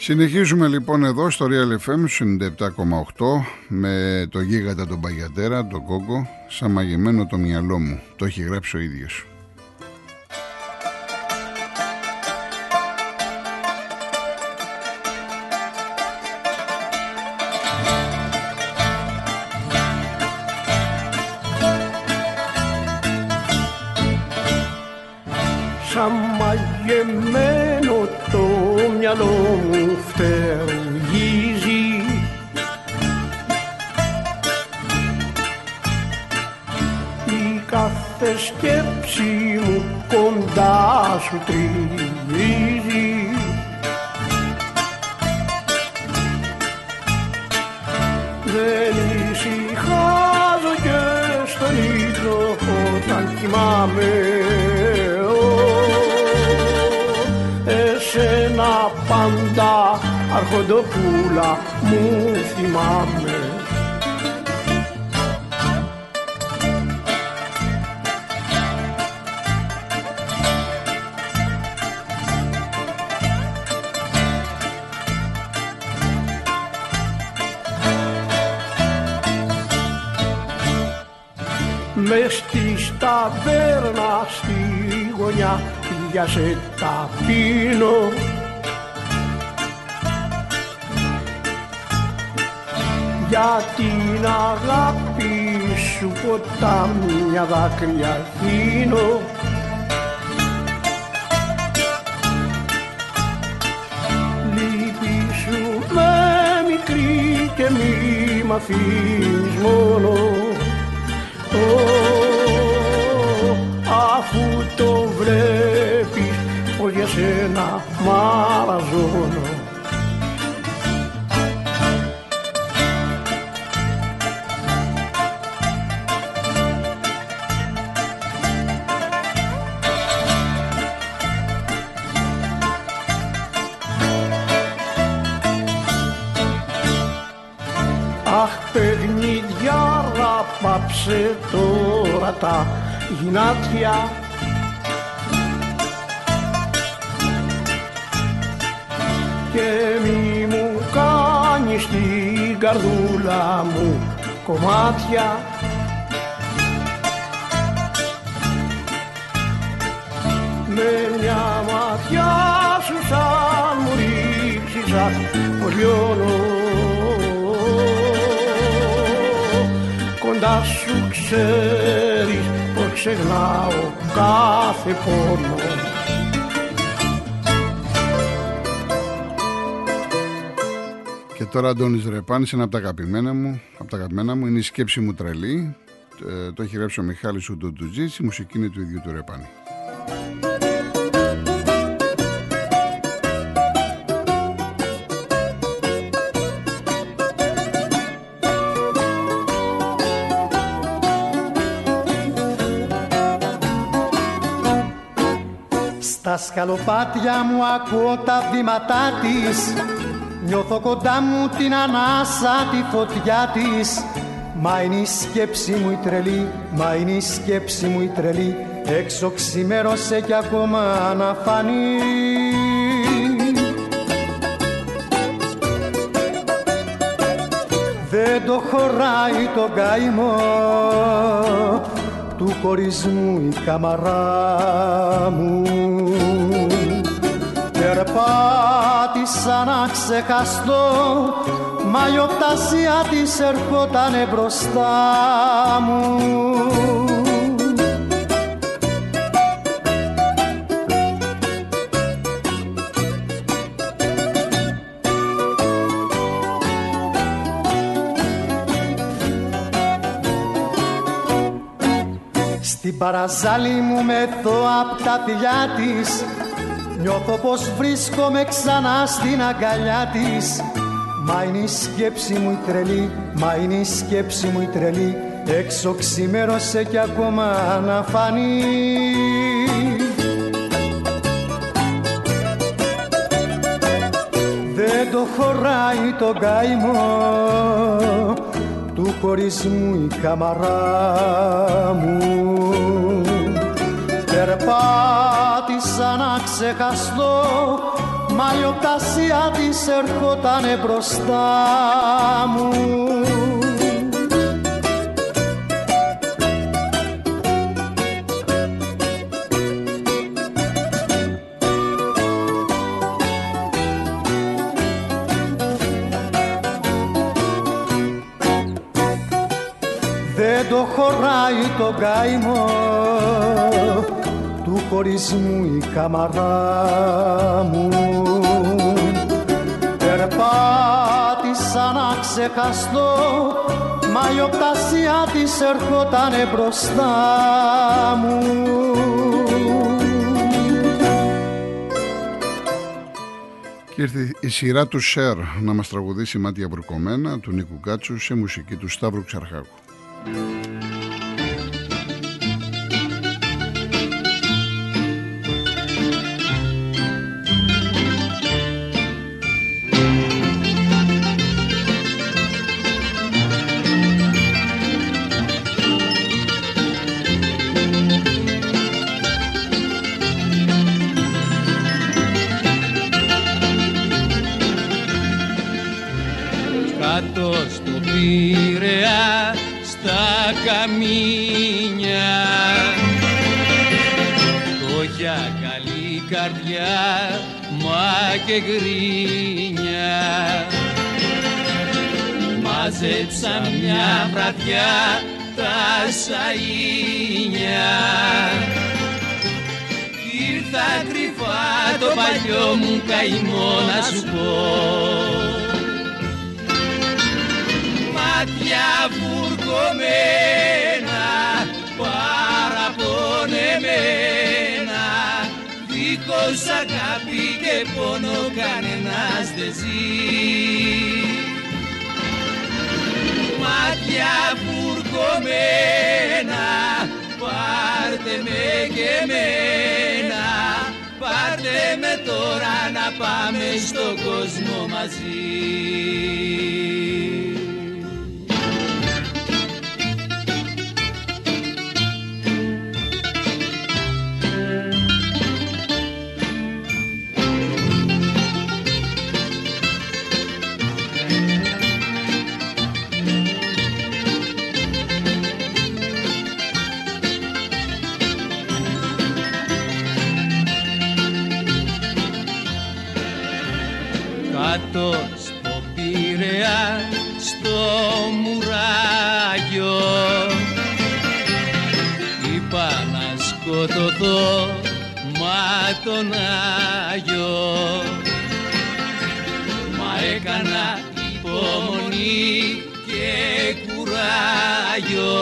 Συνεχίζουμε λοιπόν εδώ στο Real FM 97,8 με το γίγαντα τον Παγιατέρα, τον Κόκο, σαν μαγεμένο το μυαλό μου. Το έχει γράψει ο ίδιος. Κοντά σου τριγυρίζει Δεν ησυχάζω και στον ύπνο όταν κοιμάμαι. Εσένα πάντα αρχοντοπούλα μου θυμάμαι στη γωνιά για σε τα πίνω. Για την αγάπη σου ποτάμια δάκρυα χύνω Λύπη σου με μικρή και μη μ' αφήνεις μόνο βλέπεις πως για σένα μαραζώνω. Αχ παιχνίδια πάψε τώρα τα γυνάτια και μη μου κάνεις την καρδούλα μου κομμάτια. Με μια ματιά σου σαν μου ρίξεις αχ πως λιώνω κοντά σου ξέρεις πως ξεχνάω κάθε πόνο τώρα Αντώνης Ρεπάνης, ένα από τα αγαπημένα μου, από τα αγαπημένα μου, είναι η σκέψη μου τρελή. Ε, το έχει γράψει ο Μιχάλης Ουντουτουτζής, η μουσική είναι του ίδιου του Ρεπάνη. Στα σκαλοπάτια μου ακούω τα βήματά της Νιώθω κοντά μου την ανάσα τη φωτιά της. Μα είναι η σκέψη μου η τρελή, μα είναι η σκέψη μου η τρελή. Έξω ξημέρωσε κι ακόμα να φανεί. Δεν το χωράει το καημό του χωρισμού η καμαρά μου Περπάτησα να ξεχαστώ μα η οπτασία της ερχότανε μπροστά μου. Στην παραζάλη μου μεθώ απ' τα φιλιά της Νιώθω πως βρίσκομαι ξανά στην αγκαλιά της. Μα είναι η σκέψη μου η τρελή, μα είναι η σκέψη μου η τρελή. Έξω ξημέρωσε κι ακόμα να φανεί. Δεν το χωράει το καημό του χωρισμού η καμαρά μου Περπάτησα να ξεχαστώ Μα η οπτασία της ερχότανε μπροστά μου. Δεν το χωράει το καημό. του χωρισμού η καμαρά μου Περπάτησα να ξεχαστώ μα η οπτασία της ερχότανε μπροστά μου Και ήρθε η σειρά του Σερ να μας τραγουδήσει μάτια βρουκωμένα του Νίκου Κάτσου σε μουσική του Σταύρου Ξαρχάκου. Στο Πειραιά στα καμίνια. Το για καλή καρδιά μα και γκρίνια μάζεψα μια βραδιά τα σαΐνια. Ήρθα κρυφά το παλιό μου καημό να σου πω μάτια βουρκωμένα, παραπονεμένα. Δίχως αγάπη και πόνο κανένας δεν ζει. Μάτια βουρκωμένα, πάρτε με και μένα πάρτε με τώρα να πάμε στον κόσμο μαζί κάτω στο Πειραιά στο μουράγιο. Είπα να σκοτωθώ μα τον Άγιο. Μα έκανα υπομονή και κουράγιο.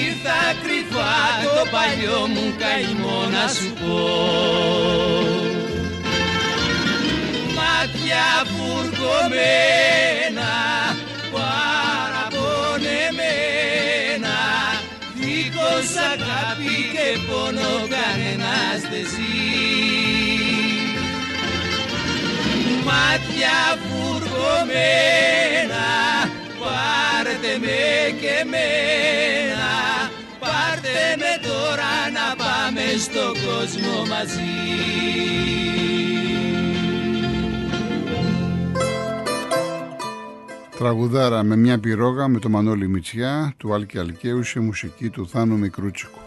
Ήρθα κρυφά το παλιό μου καημό να σου πω φουρκωμένα, παραπονεμένα δίχως αγάπη και πόνο κανένας δεν ζει. Μάτια φουρκωμένα πάρτε με και μένα πάρτε με τώρα να πάμε στον κόσμο μαζί Τραγουδάρα με μια πυρόγα με το Μανώλη Μητσιά του Άλκη Αλκαίου σε μουσική του Θάνου Μικρούτσικου.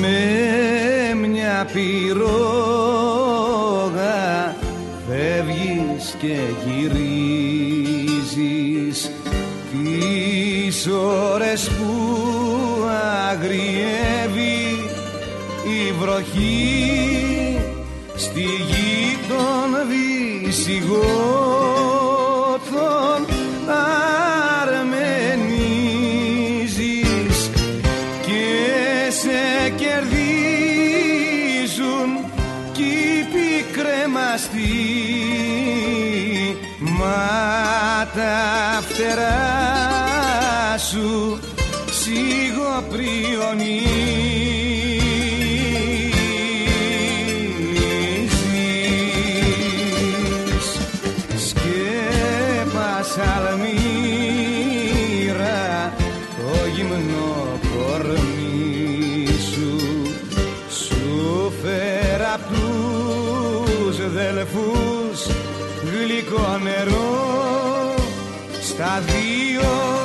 με μια πυρόγα φεύγεις και γυρίζεις τις ώρες που αγριεύει η βροχή στη γη των Βυσιγότων αρμενίζεις και σε κερδίζουν κι οι πικρέμαστοι μα τα φτερά σου σιγοπριονίζεις αδελφούς γλυκό νερό στα δύο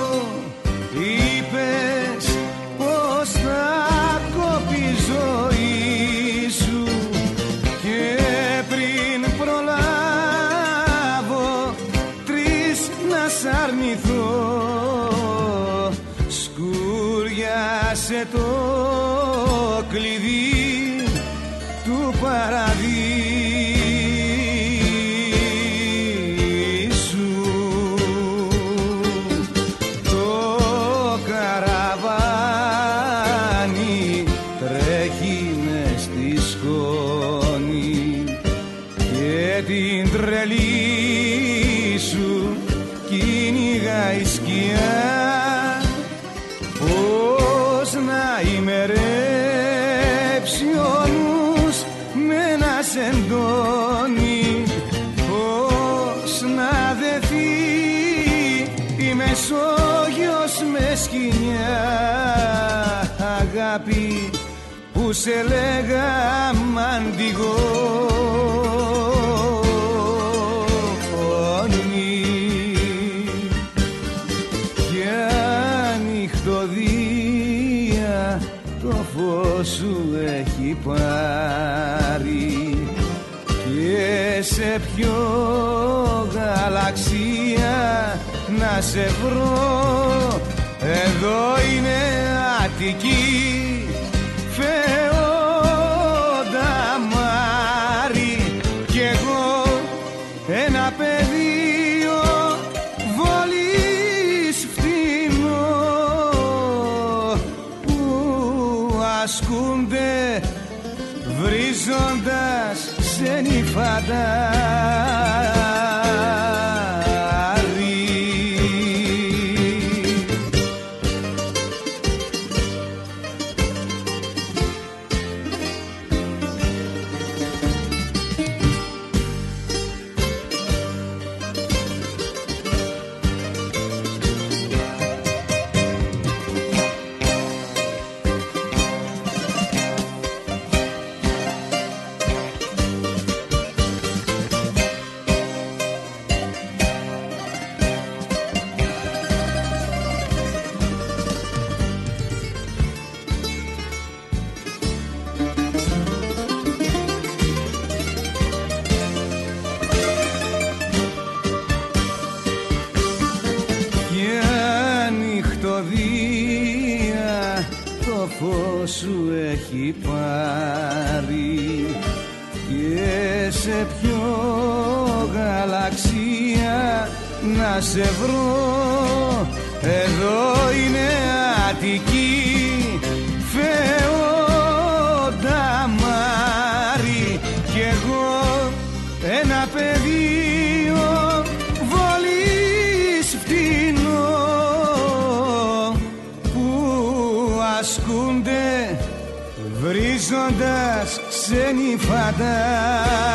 την τρελή σου κυνηγάει η σκιά. Πώς να ημερέψει ο νους με να σεντώνει Πώς να δεθεί η Μεσόγειος με σκηνιά. Αγάπη που σε λέγα και σε ποιο γαλαξία να σε βρω. Εδώ είναι Αττική that βρω. Εδώ είναι Αττική φεόντα μάρι κι εγώ ένα πεδίο βολής φτηνό που ασκούνται βρίζοντας ξένοι φαντάρι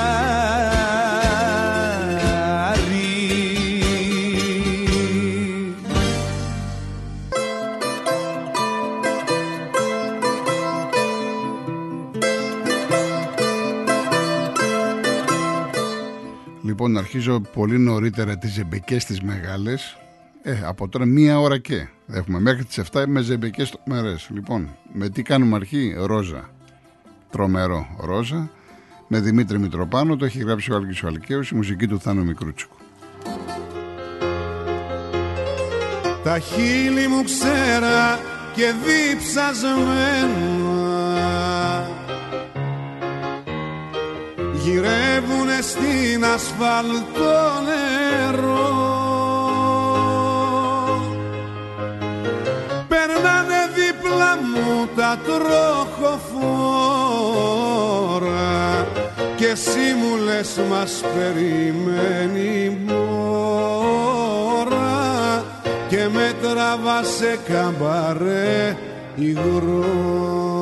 αρχίζω πολύ νωρίτερα τις ζεμπεκές τις μεγάλες. Ε, από τώρα μία ώρα και. Έχουμε μέχρι τις 7 με ζεμπεκές τρομερέ. Λοιπόν, με τι κάνουμε αρχή, Ρόζα. Τρομερό, Ρόζα. Με Δημήτρη Μητροπάνο, το έχει γράψει ο Άλκης ο Αλκαίος, η μουσική του Θάνο Μικρούτσικου. Τα χείλη μου ξέρα και διψασμένα Γυρεύουνε στην ασφαλτό νερό Περνάνε δίπλα μου τα τροχοφόρα και εσύ μου λες μας περιμένει μόρα και με τραβά σε καμπαρέ υγρό.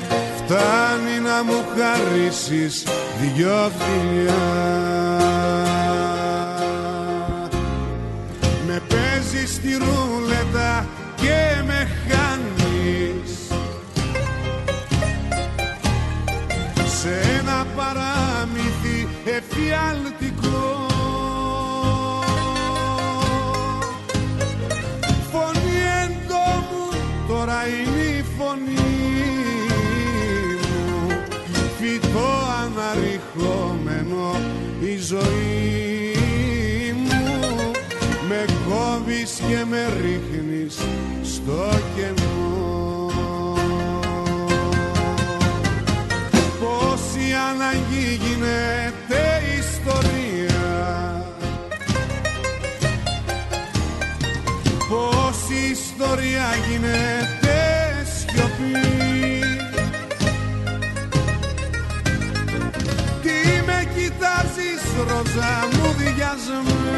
Φτάνει να μου χαρίσεις δυο φιλιά. Με παίζεις στη ρούλετα και με χάνεις. Σε ένα παράμυθι εφιαλτικό Φυτό αναρριχόμενο η ζωή μου. Με κόβεις και με ρίχνεις στο κενό. Πόση ανάγκη γίνεται ιστορία. Πόση ιστορία γίνεται ροζά μου διασμένο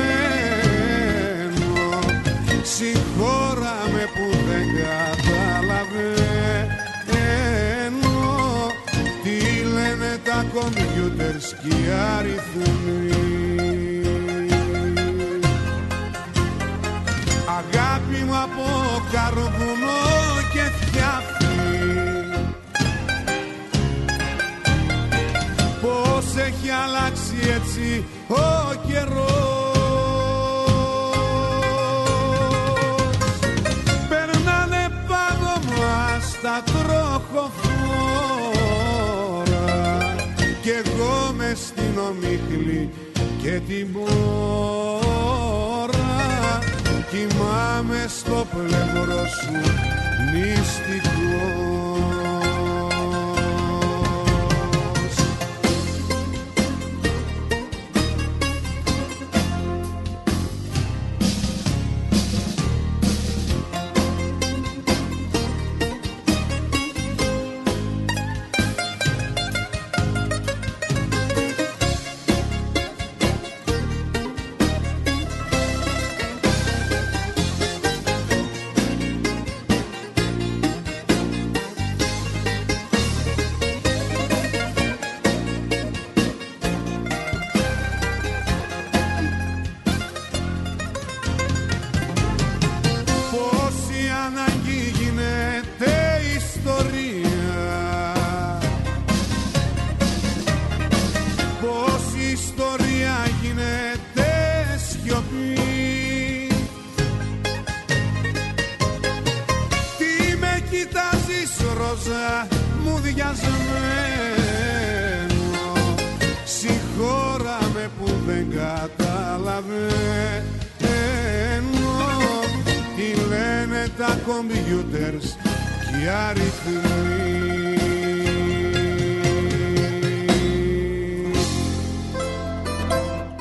Συγχώρα με που δεν καταλαβαίνω. Τι λένε τα κομπιούτερς και οι αριθμοί. Αγάπη μου από καρβουνό και φτιάχνει. Πώς έχει αλλάξει έτσι ο καιρός. Περνάνε πάνω μας τα τροχοφόρα. Κι εγώ μες στην ομίχλη και την μόρα Κοιμάμαι στο πλευρό σου μυστικός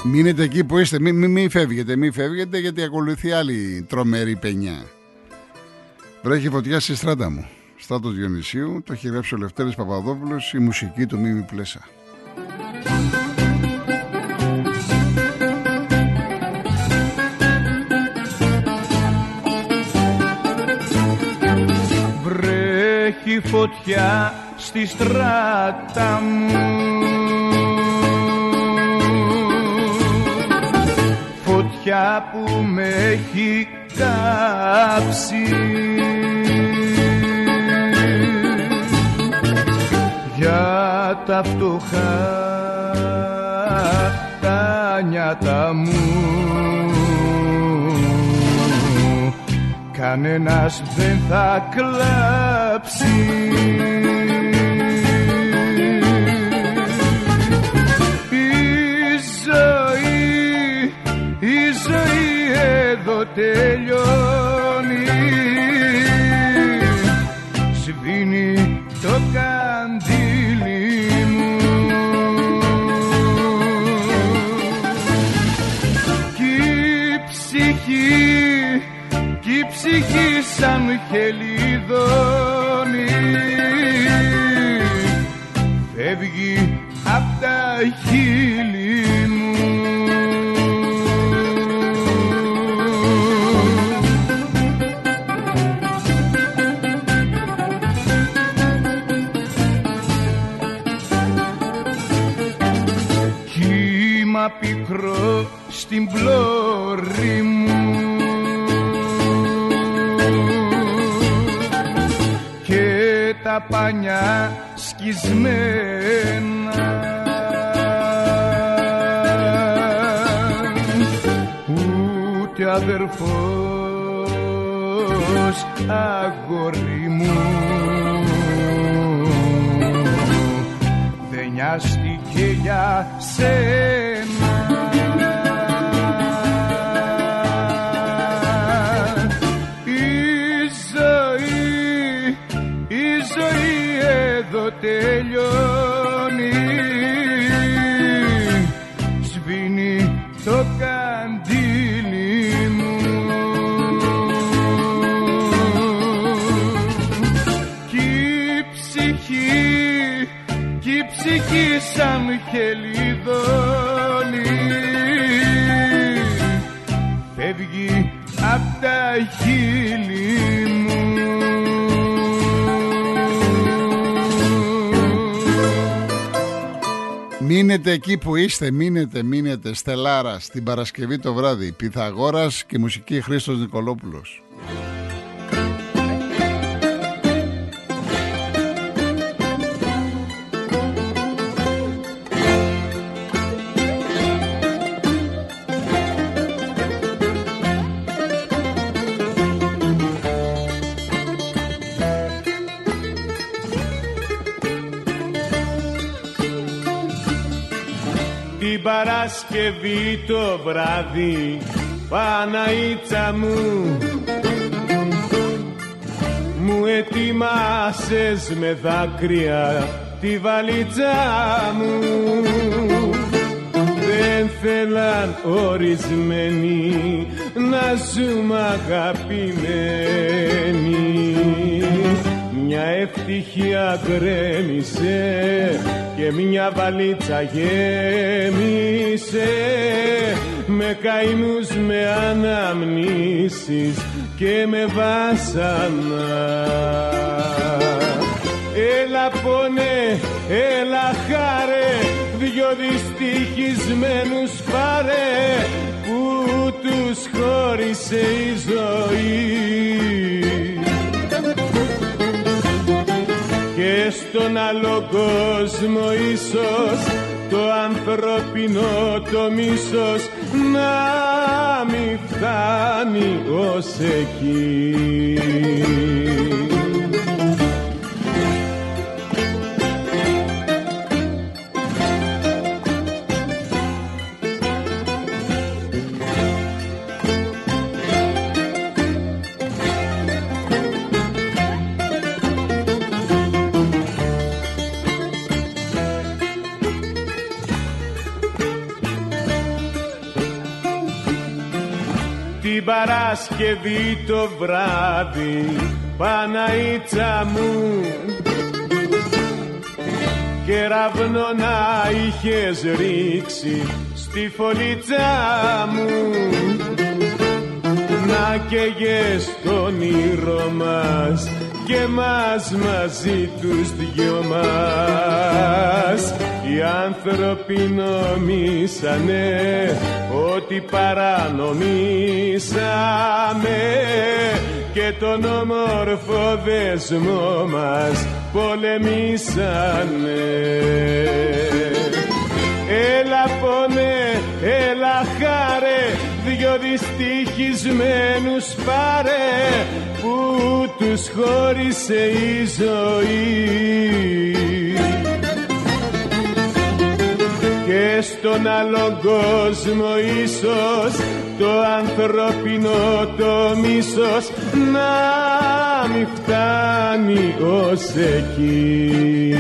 Μείνετε εκεί που είστε, μην μη, μη φεύγετε, μη φεύγετε γιατί ακολουθεί άλλη τρομερή πενιά. Βρέχει φωτιά στη στράτα μου. Στάτος Διονυσίου, το έχει γράψει ο Λευτέρης Παπαδόπουλος, η μουσική του Μίμη Πλέσα. Βρέχει φωτιά στη στράτα μου Φωτιά που με έχει κάψει. Για τα φτωχά τα νιάτα μου. Κανένας δεν θα κλάψει τελειώνει. Σβήνει το καντήλι μου. Κι η ψυχή κι η ψυχή σαν χελιδόνι φεύγει απ' τα χείλη και τα πανιά σκισμένα. Ούτε αδερφός αγόρι μου. Δεν νοιάστηκε για σένα. Η τελειώνει. Σβήνει το καντήλι μου. Κι η ψυχή κι η ψυχή σαν χελιδόνι φεύγει απ' τα Μείνετε εκεί που είστε, μείνετε, μείνετε. Στελάρα στην Παρασκευή το βράδυ. Πυθαγόρας και μουσική Χρήστος Νικολόπουλος. Παρασκευή το βράδυ Παναήτσα μου. Μου ετοιμάσες με δάκρυα τη βαλίτσα μου. Δεν θέλαν ορισμένοι να ζούμε αγαπημένοι μια ευτυχία γκρέμισε και μια βαλίτσα γέμισε με καημούς, με αναμνήσεις και με βάσανα. Έλα πόνε, έλα χάρε, δυο δυστυχισμένους πάρε που τους χώρισε η ζωή και στον άλλο κόσμο ίσως το ανθρωπινό το μίσος να μη φτάνει ως εκεί. Παρασκευή το βράδυ Παναήτσα μου. Κεραυνό να είχες ρίξει στη φωλίτσα μου. Να καίγες τον ήρω μας και μας μαζί τους δυο μας οι άνθρωποι νομίσανε ότι παρανομήσαμε και τον όμορφο δεσμό μας πολεμήσανε. Έλα πόνε, έλα χάρε, δυο δυστυχισμένους πάρε που τους χώρισε η ζωή και στον άλλο κόσμο ίσως το ανθρωπινό το μίσος να μη φτάνει ως εκεί.